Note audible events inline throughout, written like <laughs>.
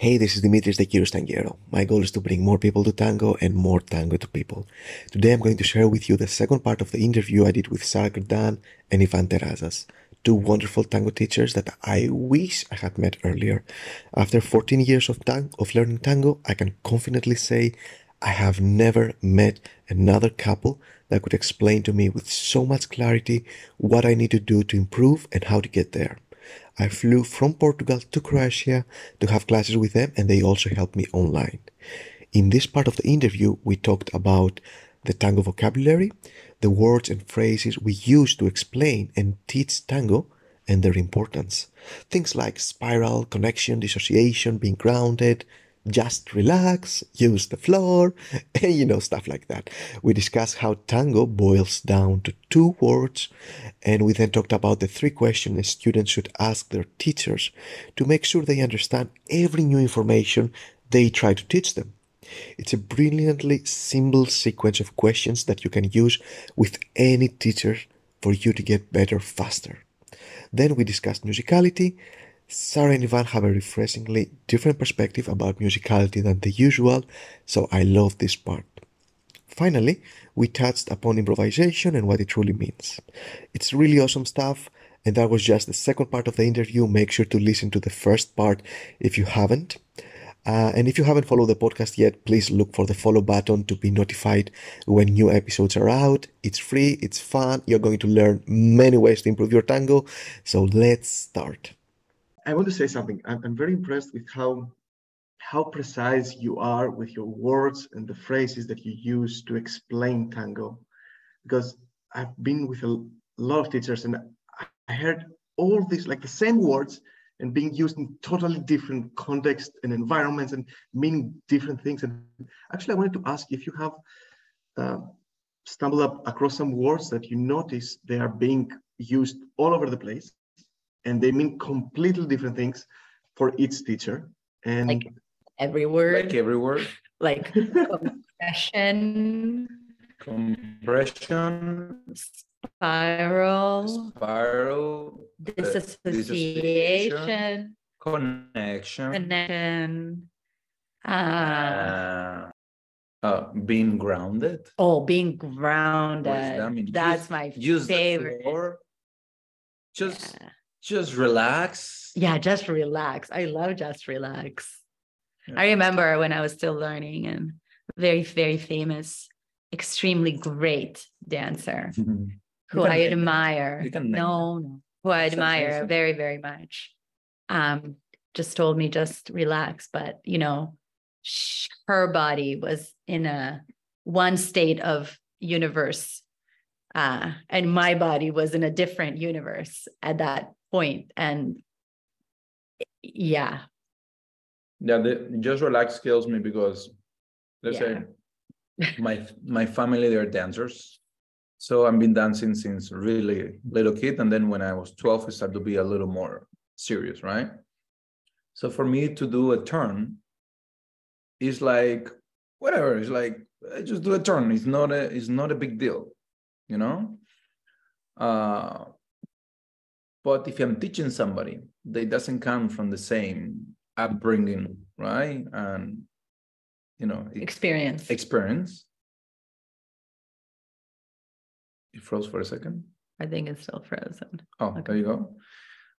Hey, this is Dimitris the Curious Tanguero. My goal is to bring more people to tango and more tango to people. Today I'm going to share with you the second part of the interview I did with Sara Grdan and Ivan Terrazas, two wonderful tango teachers that I wish I had met earlier. After 14 years of, tang- of learning tango, I can confidently say I have never met another couple that could explain to me with so much clarity what I need to do to improve and how to get there. I flew from Portugal to Croatia to have classes with them, and they also helped me online. In this part of the interview, we talked about the tango vocabulary, the words and phrases we use to explain and teach tango, and their importance. Things like spiral, connection, dissociation, being grounded, just relax, use the floor, and <laughs> you know, stuff like that. We discussed how tango boils down to two words, and we then talked about the three questions students should ask their teachers to make sure they understand every new information they try to teach them. It's a brilliantly simple sequence of questions that you can use with any teacher for you to get better faster. Then we discussed musicality Sara and Ivan have a refreshingly different perspective about musicality than the usual, so I love this part. Finally, we touched upon improvisation and what it truly means. It's really awesome stuff, and that was just the second part of the interview. Make sure to listen to the first part if you haven't. Uh, and if you haven't followed the podcast yet, please look for the follow button to be notified when new episodes are out. It's free, it's fun, you're going to learn many ways to improve your tango. So let's start. I want to say something. I'm, I'm very impressed with how how precise you are with your words and the phrases that you use to explain tango. Because I've been with a lot of teachers and I heard all these like the same words and being used in totally different contexts and environments and meaning different things. And actually, I wanted to ask if you have uh, stumbled up across some words that you notice they are being used all over the place and they mean completely different things for each teacher. And like every word, like every word, <laughs> like compression, compression, spiral, spiral, disassociation, connection, connection. Uh, uh, uh, being grounded. Oh, being grounded. That That's use, my use favorite. Just yeah just relax. Yeah, just relax. I love just relax. Yeah. I remember when I was still learning and very, very famous, extremely great dancer <laughs> who I admire. no, no, who I admire very, very much. Um, just told me just relax, but you know, her body was in a one state of universe uh, and my body was in a different universe at that point and yeah. Yeah the just relax kills me because let's yeah. say <laughs> my my family they're dancers. So i've been dancing since really little kid. And then when i was 12 it started to be a little more serious right? So for me to do a turn is like whatever it's like I just do a turn. It's not a it's not a big deal you know? Uh but if I'm teaching somebody they doesn't come from the same upbringing, right? And you know, experience. Experience. It froze for a second. I think it's still frozen. Oh, okay. there you go.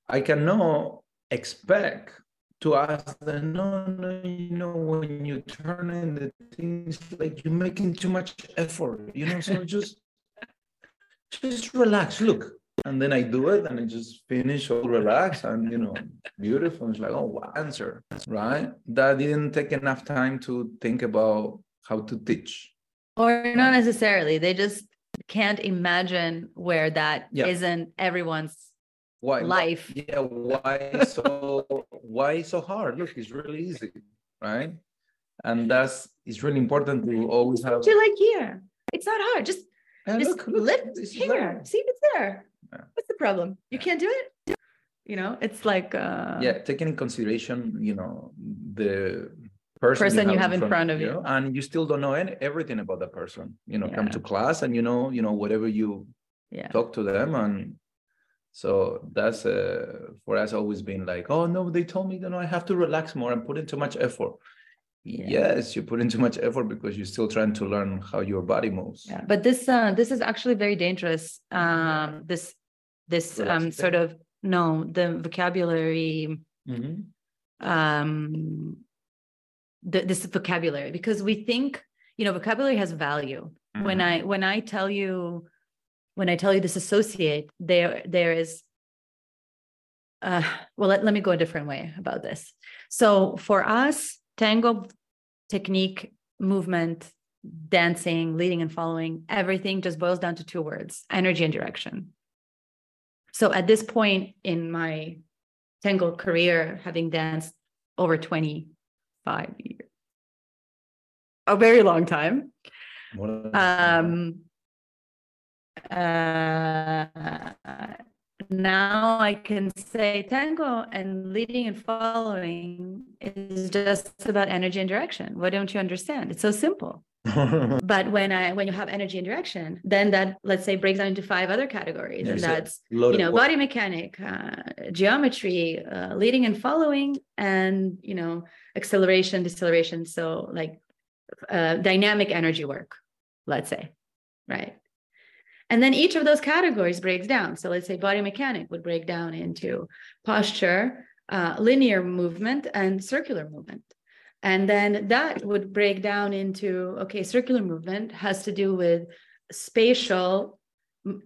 I cannot expect to ask them, no, no, you know, when you turn in the things like you're making too much effort, you know, so <laughs> just just relax. Look, and then I do it and I just finish all relaxed and you know beautiful. It's like oh answer right. That didn't take enough time to think about how to teach. Or not necessarily. They just can't imagine where that yeah. not everyone's why, life. Yeah, why so why so hard? Look, it's really easy, right? And that's it's really important to always have. you like here? It's not hard. Just just look, look, lift here. See, if it's there. What's the problem you can't do it you know it's like uh yeah taking in consideration you know the person, person you have, you have in front, front of you, you, and you still don't know any, everything about that person you know yeah. come to class and you know you know whatever you yeah. talk to them and So that's uh, for us always been like, oh no, they told me, you know, I have to relax more and put in too much effort. Yeah. Yes, you put in too much effort because you're still trying to learn how your body moves. Yeah, but this uh, this is actually very dangerous. Um, this this um, sort of no, the vocabulary. Mm-hmm. Um, the, this vocabulary because we think you know vocabulary has value. Mm-hmm. When I when I tell you when I tell you disassociate, there there is uh, well let, let me go a different way about this. So for us, tango technique, movement, dancing, leading and following, everything just boils down to two words: energy and direction. So at this point in my tango career, having danced over 25 years, a very long time. Um, uh, now I can say tango and leading and following is just about energy and direction. Why don't you understand? It's so simple. <laughs> but when I when you have energy and direction, then that let's say breaks down into five other categories, and that's you know body mechanic, uh, geometry, uh, leading and following, and you know acceleration, deceleration. So like uh, dynamic energy work, let's say, right? And then each of those categories breaks down. So let's say body mechanic would break down into posture, uh, linear movement, and circular movement. And then that would break down into okay, circular movement has to do with spatial,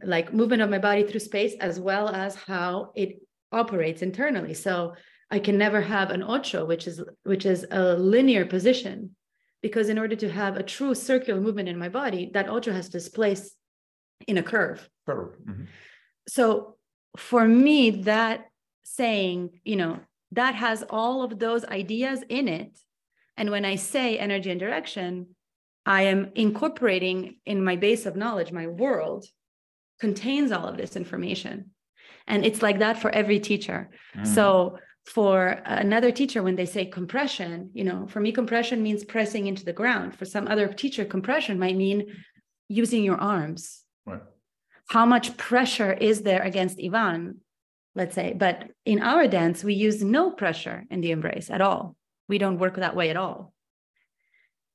like movement of my body through space, as well as how it operates internally. So I can never have an ocho, which is which is a linear position, because in order to have a true circular movement in my body, that ocho has to place in a curve. Curve. Mm-hmm. So for me, that saying, you know, that has all of those ideas in it. And when I say energy and direction, I am incorporating in my base of knowledge, my world contains all of this information. And it's like that for every teacher. Mm. So for another teacher, when they say compression, you know, for me, compression means pressing into the ground. For some other teacher, compression might mean using your arms Right. How much pressure is there against Ivan, let's say? But in our dance, we use no pressure in the embrace at all. We don't work that way at all.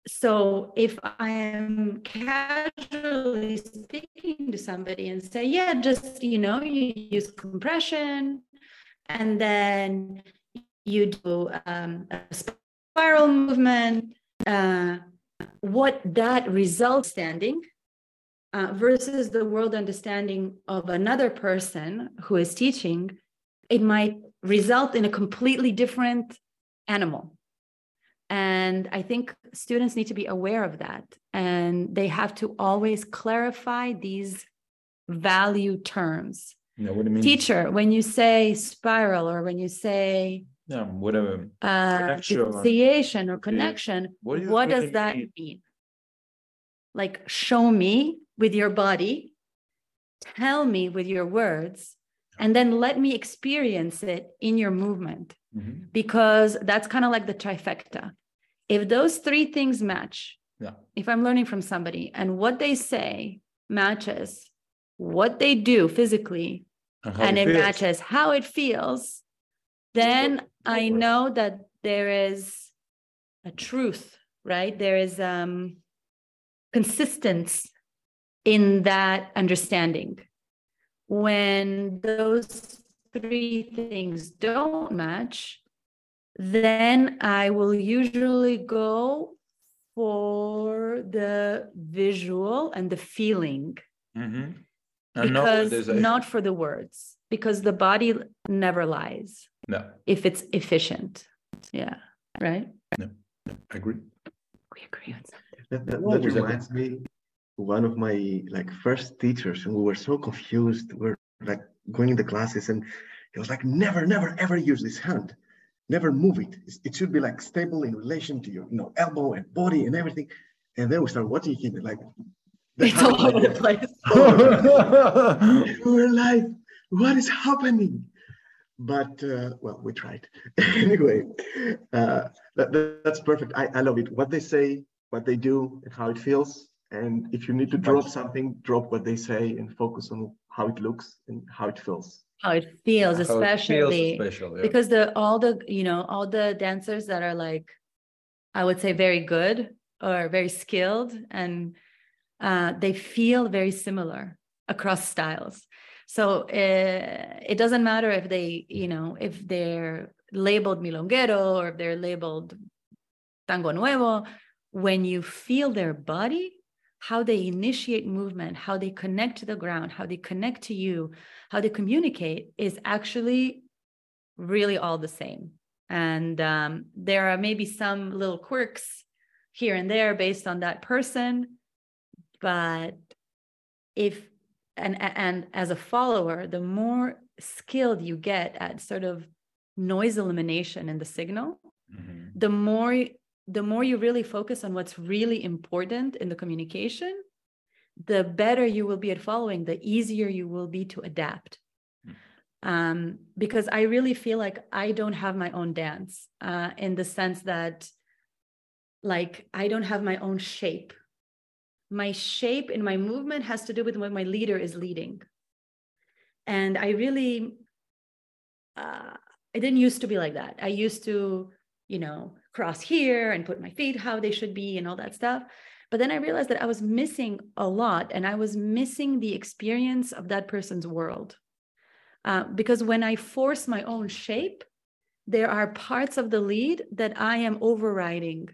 So if I am casually speaking to somebody and say, yeah, just, you know, you use compression and then you do um, a spiral movement, uh, what that results standing uh, versus the world understanding of another person who is teaching, it might result in a completely different animal. And I think students need to be aware of that. And they have to always clarify these value terms. Yeah, what do you mean? Teacher, when you say spiral or when you say yeah, whatever uh, dissociation or connection, what, do what does that mean? mean? Like, show me with your body, tell me with your words, and then let me experience it in your movement. Mm-hmm. Because that's kind of like the trifecta. If those three things match, yeah. if I'm learning from somebody and what they say matches what they do physically, and, and it, it matches how it feels, then I know that there is a truth, right? There is um consistency in that understanding. When those three things don't match, then I will usually go for the visual and the feeling. Mm-hmm. Because a... not for the words, because the body never lies. No. If it's efficient. Yeah. Right? No. no. I agree. We agree on something. That, that, that reminds me one of my like first teachers and we were so confused we're like going in the classes and he was like never never ever use this hand never move it. It should be like stable in relation to your you know elbow and body and everything. And then we start watching him like <laughs> it's all over the place. We <laughs> were like what is happening? But uh, well we tried. <laughs> Anyway uh, that, that's perfect. I, I love it. What they say what they do and how it feels. And if you need to drop something, drop what they say and focus on how it looks and how it feels. How it feels, how especially it feels special, yeah. because the all the you know all the dancers that are like, I would say very good or very skilled, and uh, they feel very similar across styles. So uh, it doesn't matter if they, you know, if they're labeled milonguero or if they're labeled tango nuevo. When you feel their body, how they initiate movement, how they connect to the ground, how they connect to you, how they communicate is actually really all the same. And um, there are maybe some little quirks here and there based on that person. But if and and as a follower the more skilled you get at sort of noise elimination in the signal mm-hmm. the more the more you really focus on what's really important in the communication the better you will be at following the easier you will be to adapt mm-hmm. um, because i really feel like i don't have my own dance uh, in the sense that like i don't have my own shape my shape in my movement has to do with what my leader is leading. And I really, uh, I didn't used to be like that. I used to, you know, cross here and put my feet how they should be and all that stuff. But then I realized that I was missing a lot and I was missing the experience of that person's world. Uh, because when I force my own shape, there are parts of the lead that I am overriding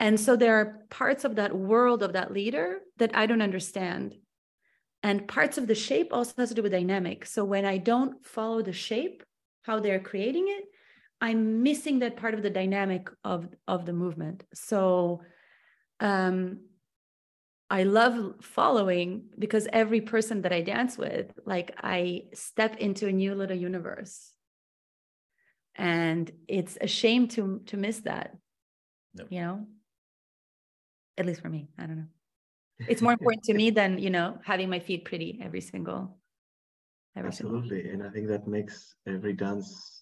and so there are parts of that world of that leader that I don't understand. And parts of the shape also has to do with dynamic. So when I don't follow the shape, how they're creating it, I'm missing that part of the dynamic of, of the movement. So um, I love following because every person that I dance with, like I step into a new little universe. And it's a shame to to miss that. You know? at least for me. I don't know. It's more important to <laughs> me than, you know, having my feet pretty every single. Every Absolutely. Single. And I think that makes every dance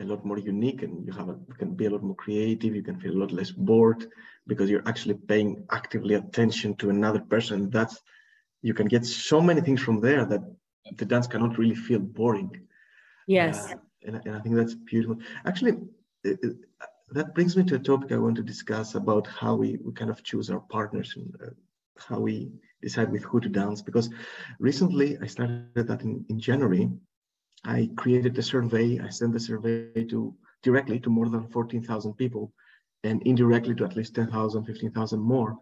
a lot more unique and you have a, you can be a lot more creative. You can feel a lot less bored because you're actually paying actively attention to another person. That's, you can get so many things from there that the dance cannot really feel boring. Yes. Uh, and, and I think that's beautiful. Actually, it, it, that brings me to a topic I want to discuss about how we, we kind of choose our partners and uh, how we decide with who to dance. Because recently I started that in, in January. I created a survey. I sent the survey to directly to more than 14,000 people and indirectly to at least 10,000, 15,000 more,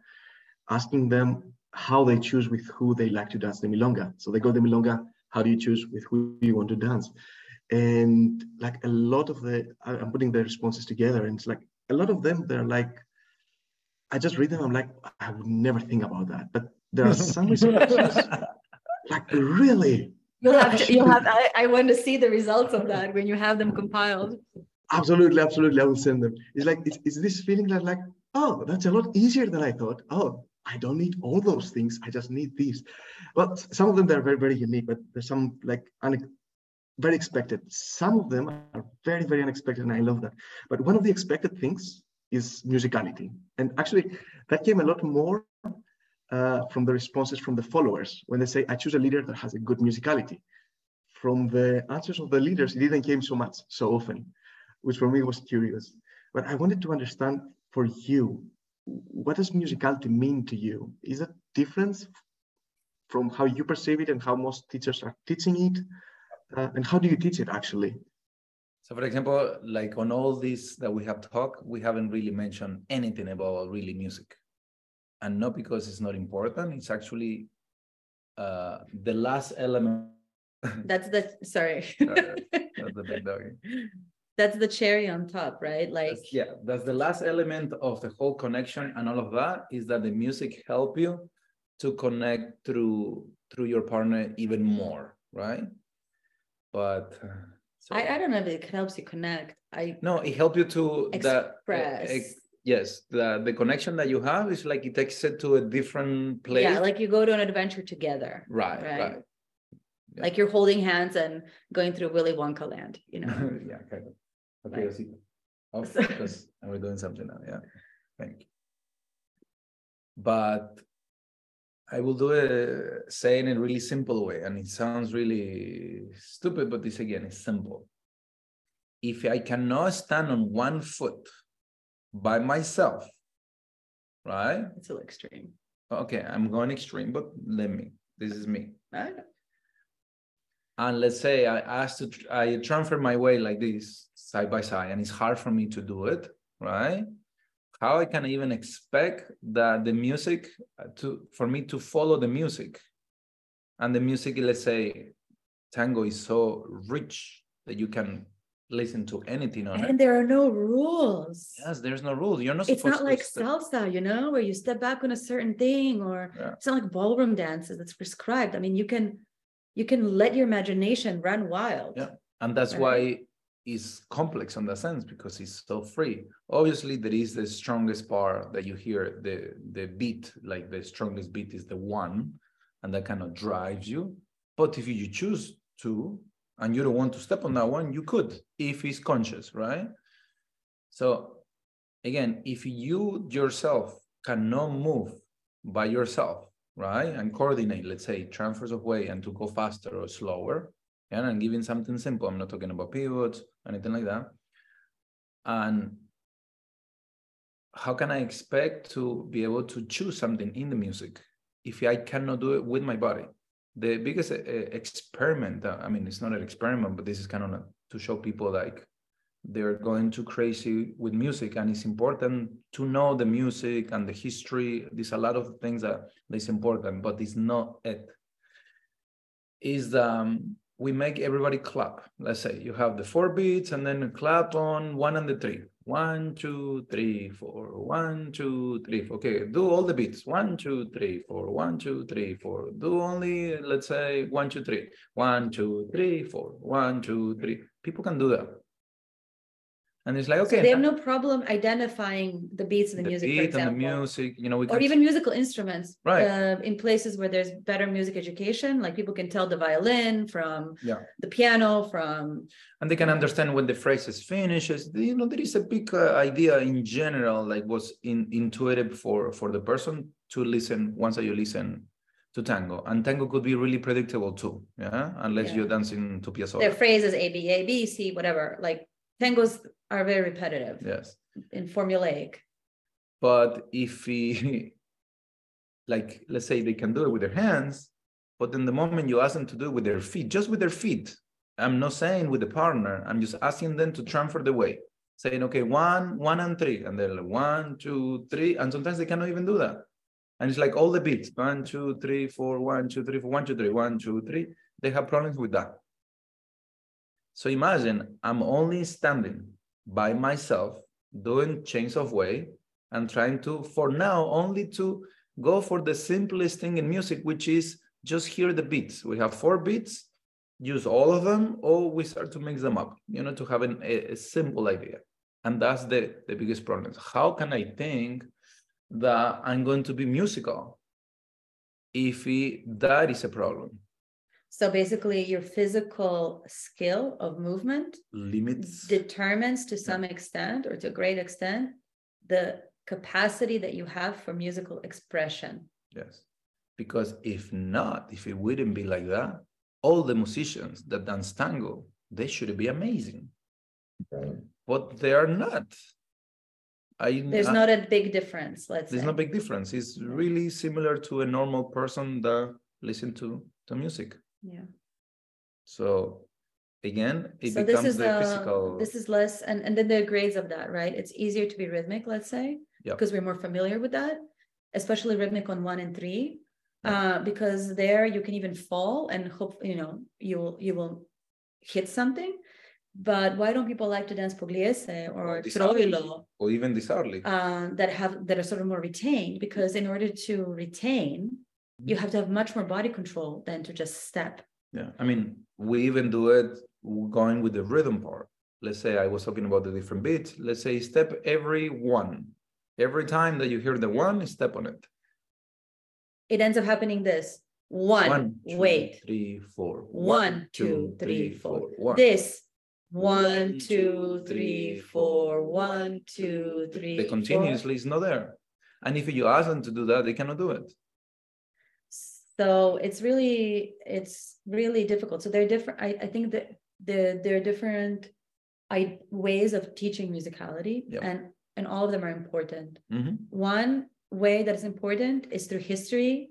asking them how they choose with who they like to dance the milonga. So they go the milonga, how do you choose with who you want to dance? and like a lot of the i'm putting the responses together and it's like a lot of them they're like i just read them i'm like i would never think about that but there are some <laughs> responses like really you'll have to, you'll have I, I want to see the results of that when you have them compiled absolutely absolutely i will send them it's like it's, it's this feeling that like oh that's a lot easier than i thought oh I don't need all those things. I just need these. Well, some of them they're very, very unique, but there's some like very expected. Some of them are very, very unexpected, and I love that. But one of the expected things is musicality. And actually, that came a lot more uh, from the responses from the followers when they say, I choose a leader that has a good musicality. From the answers of the leaders, it didn't came so much, so often, which for me was curious. But I wanted to understand for you, what does musicality mean to you? Is it different from how you perceive it and how most teachers are teaching it? Uh, and how do you teach it actually? So, for example, like on all this that we have talked, we haven't really mentioned anything about really music, and not because it's not important. It's actually uh, the last element. <laughs> That's the sorry. that's the big. <laughs> That's the cherry on top, right? Like that's, yeah, that's the last element of the whole connection and all of that is that the music help you to connect through through your partner even more, right? but uh, so, I, I don't know if it helps you connect. I no, it helps you to express. The, yes, the the connection that you have is like it takes it to a different place. Yeah, like you go to an adventure together. Right, right. right. Yeah. Like you're holding hands and going through Willy Wonka land, you know. <laughs> yeah, kind of. Okay, like, oh, <laughs> because we're doing something now. Yeah, thank you. But I will do it saying in a really simple way, and it sounds really stupid, but this again is simple. If I cannot stand on one foot by myself, right? It's a little extreme. Okay, I'm going extreme, but let me. This is me. Right. And let's say I asked to, I transfer my weight like this side by side, and it's hard for me to do it, right? how I can even expect that the music uh, to for me to follow the music, and the music, let's say, tango is so rich that you can listen to anything on and it. And there are no rules. Yes, there's no rules. You're not. It's not like step... salsa, you know, where you step back on a certain thing, or yeah. it's not like ballroom dances that's prescribed. I mean, you can you can let your imagination run wild. Yeah, and that's right? why is complex in that sense because it's so free. Obviously, there is the strongest part that you hear, the the beat, like the strongest beat is the one, and that kind of drives you. But if you choose to, and you don't want to step on that one, you could if he's conscious, right? So again, if you yourself cannot move by yourself, right, and coordinate, let's say transfers of weight and to go faster or slower, and I'm giving something simple. I'm not talking about pivots, anything like that. And how can I expect to be able to choose something in the music if I cannot do it with my body? The biggest uh, experiment, uh, I mean, it's not an experiment, but this is kind of to show people like they're going too crazy with music and it's important to know the music and the history there's a lot of things that is important but it's not it is um we make everybody clap. Let's say you have the four beats and then clap on one and the three. One, two, three. One, two, three. Four. Okay, do all the beats. One, two, three, four. One, two, three, four. Do only, let's say, one, two, three. One, two, three, four. One, two, three. People can do that. And it's like, okay. So they have no problem identifying the beats of the, the music, beat for example. and the music, you know, we or even musical instruments. Right. Uh, in places where there's better music education, like people can tell the violin from yeah. the piano from. And they can understand when the phrases finishes. You know, there is a big uh, idea in general, like was in, intuitive for for the person to listen once you listen to tango and tango could be really predictable too yeah unless yeah. you're dancing to piazzolla their phrases a b a b c whatever like tangos are very repetitive. Yes. In formulaic. But if we, <laughs> like, let's say they can do it with their hands, but then the moment you ask them to do it with their feet, just with their feet, I'm not saying with the partner, I'm just asking them to transfer the weight, saying, okay, one, one, and three. And they're like, one, two, three. And sometimes they cannot even do that. And it's like all the beats, one, two, three, four, one, two, three, four, one, two, three, one, two, three. They have problems with that. So imagine I'm only standing by myself doing change of way and trying to, for now, only to go for the simplest thing in music, which is just hear the beats. We have four beats, use all of them, or we start to mix them up, you know, to have an, a, a simple idea. And that's the, the biggest problem. How can I think that I'm going to be musical if that is a problem? So basically, your physical skill of movement limits determines to some extent or to a great extent the capacity that you have for musical expression. Yes. Because if not, if it wouldn't be like that, all the musicians that dance tango, they should be amazing. Right. But they are not. I, there's I, not a big difference. Let's there's say. no big difference. It's really similar to a normal person that listen to to music. Yeah. So again, it so becomes this is the a, physical. This is less, and and then the grades of that, right? It's easier to be rhythmic, let's say, because we're more familiar with that, especially rhythmic on one and three, uh, because there you can even fall and hope you know you will you will hit something. But why don't people like to dance pugliese or troilo or even disarli uh, that have that are sort of more retained? Because in order to retain, you mm-hmm. have to have much more body control than to just step. Yeah, I mean, we even do it going with the rhythm part. Let's say I was talking about the different beats. Let's say step every one. Every time that you hear the one, step on it. It ends up happening this one, one two, wait, three, four. One, two, three, four. One. This one, two, three, four. One, two, three. The continuously four. is not there. And if you ask them to do that, they cannot do it so it's really it's really difficult so they're different i, I think that the there are different I, ways of teaching musicality Yep. and and all of them are important Mhm. one way that is important is through history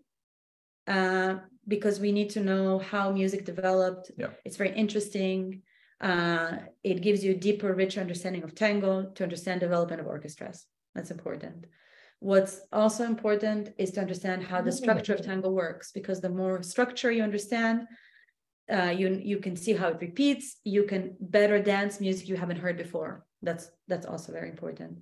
uh, because we need to know how music developed Yeah. it's very interesting uh, it gives you a deeper richer understanding of tango to understand development of orchestras that's important what's also important is to understand how the structure of tango works because the more structure you understand uh, you you can see how it repeats. You can better dance music you haven't heard before. That's that's also very important.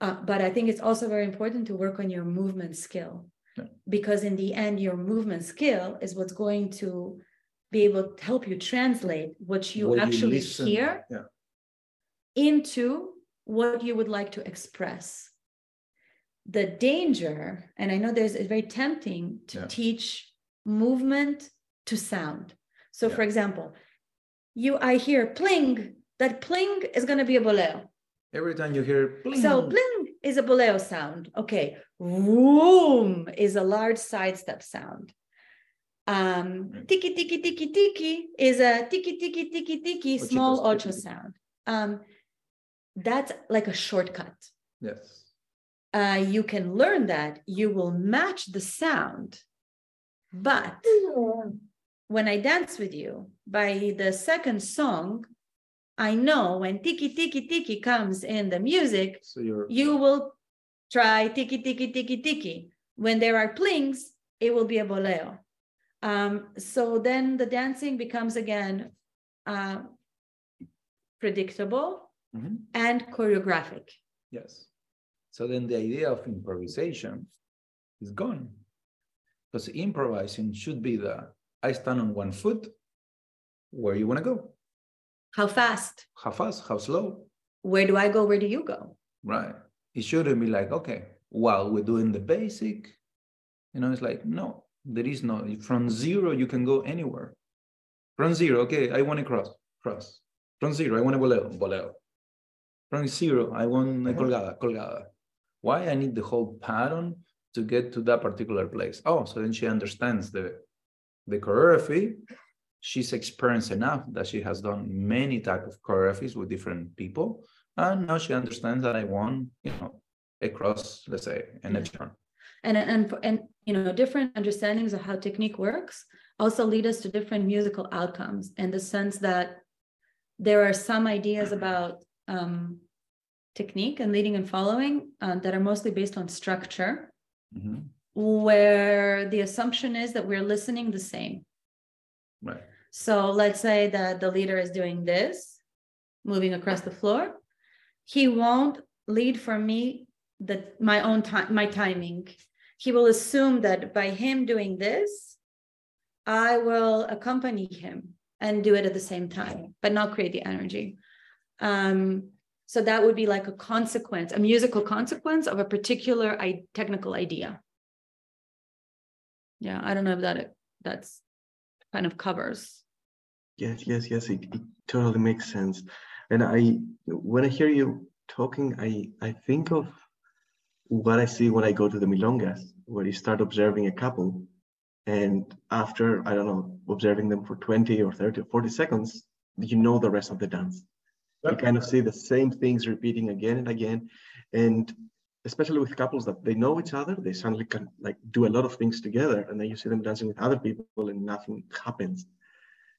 Uh, but i think it's also very important to work on your movement skill Yeah. because in the end your movement skill is what's going to be able to help you translate what you What actually listen- hear Yeah. into what you would like to express the danger and i know there's it's very tempting to Yeah. teach movement to sound so Yeah. for example you i hear pling that pling is going to be a bolero Every time you hear pling, so pling is a bolero sound. Okay. Room is a large sidestep sound. Um, tiki tiki tiki tiki is a tiki tiki tiki tiki small ocho sound. Um, that's like a shortcut. yes, Uh, you can learn that. You will match the sound, but when I dance with you, by the second song, I know when tiki tiki tiki comes in the music, so you're you will try tiki tiki tiki tiki. When there are plings, it will be a bolero. Um, so then the dancing becomes again uh, predictable Mhm. and choreographic. Yes. So then the idea of improvisation is gone. Because improvising should be the I stand on one foot, where you want to go? How fast? How fast? How slow? Where do I go? Where do you go? Right. It shouldn't be like, okay, while we're doing the basic, you know, it's like, no, there is no from zero, you can go anywhere. From zero, okay, I want to cross, cross. From zero, I want a bolero, bolero. From zero, I want a colgada, colgada. Why I need the whole pattern to get to that particular place? Oh, so then she understands the the choreography. She's experienced enough that she has done many type of choreographies with different people, and now she understands that I want, you know, across, let's say, and a Yeah. turn. and and and you know different understandings of how technique works also lead us to different musical outcomes in the sense that there are some ideas about um, technique and leading and following uh, that are mostly based on structure Mhm. where the assumption is that we're listening the same Right. so let's say that the leader is doing this moving across the floor he won't lead for me the my own time my timing he will assume that by him doing this i will accompany him and do it at the same time but not create the energy um so that would be like a consequence a musical consequence of a particular I- technical idea yeah i don't know if that that's kind of covers Yes, yes, yes. It, it totally makes sense. And I, when I hear you talking, I, I think of what I see when I go to the milongas, where you start observing a couple, and after I don't know, observing them for 20 or 30 or 40 seconds, you know the rest of the dance. You kind of see the same things repeating again and again, and especially with couples that they know each other, they suddenly can like do a lot of things together, and then you see them dancing with other people, and nothing happens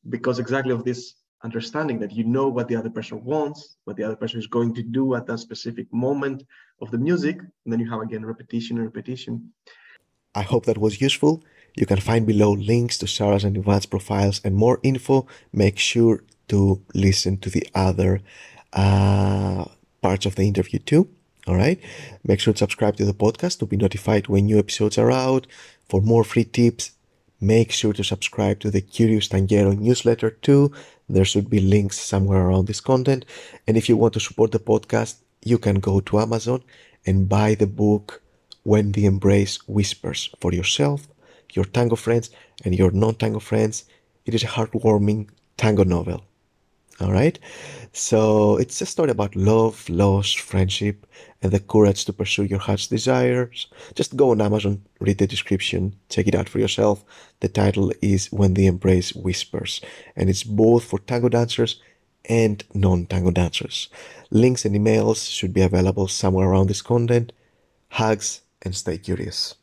because exactly of this understanding that you know what the other person wants, what the other person is going to do at that specific moment of the music, and then you have again repetition and repetition. I hope that was useful. You can find below links to Sara's and Ivan's profiles and more info. Make sure to listen to the other uh, parts of the interview too. All right. Make sure to subscribe to the podcast to be notified when new episodes are out. For more free tips, make sure to subscribe to the Curious Tanguero newsletter too. There should be links somewhere around this content. And if you want to support the podcast, you can go to Amazon and buy the book When the Embrace Whispers for yourself, your tango friends, and your non tango friends. It is a heartwarming tango novel. All right. So it's a story about love, loss, friendship, and the courage to pursue your heart's desires. Just go on Amazon, read the description, check it out for yourself. The title is When the Embrace Whispers, and it's both for tango dancers and non tango dancers. Links and emails should be available somewhere around this content. Hugs and stay curious.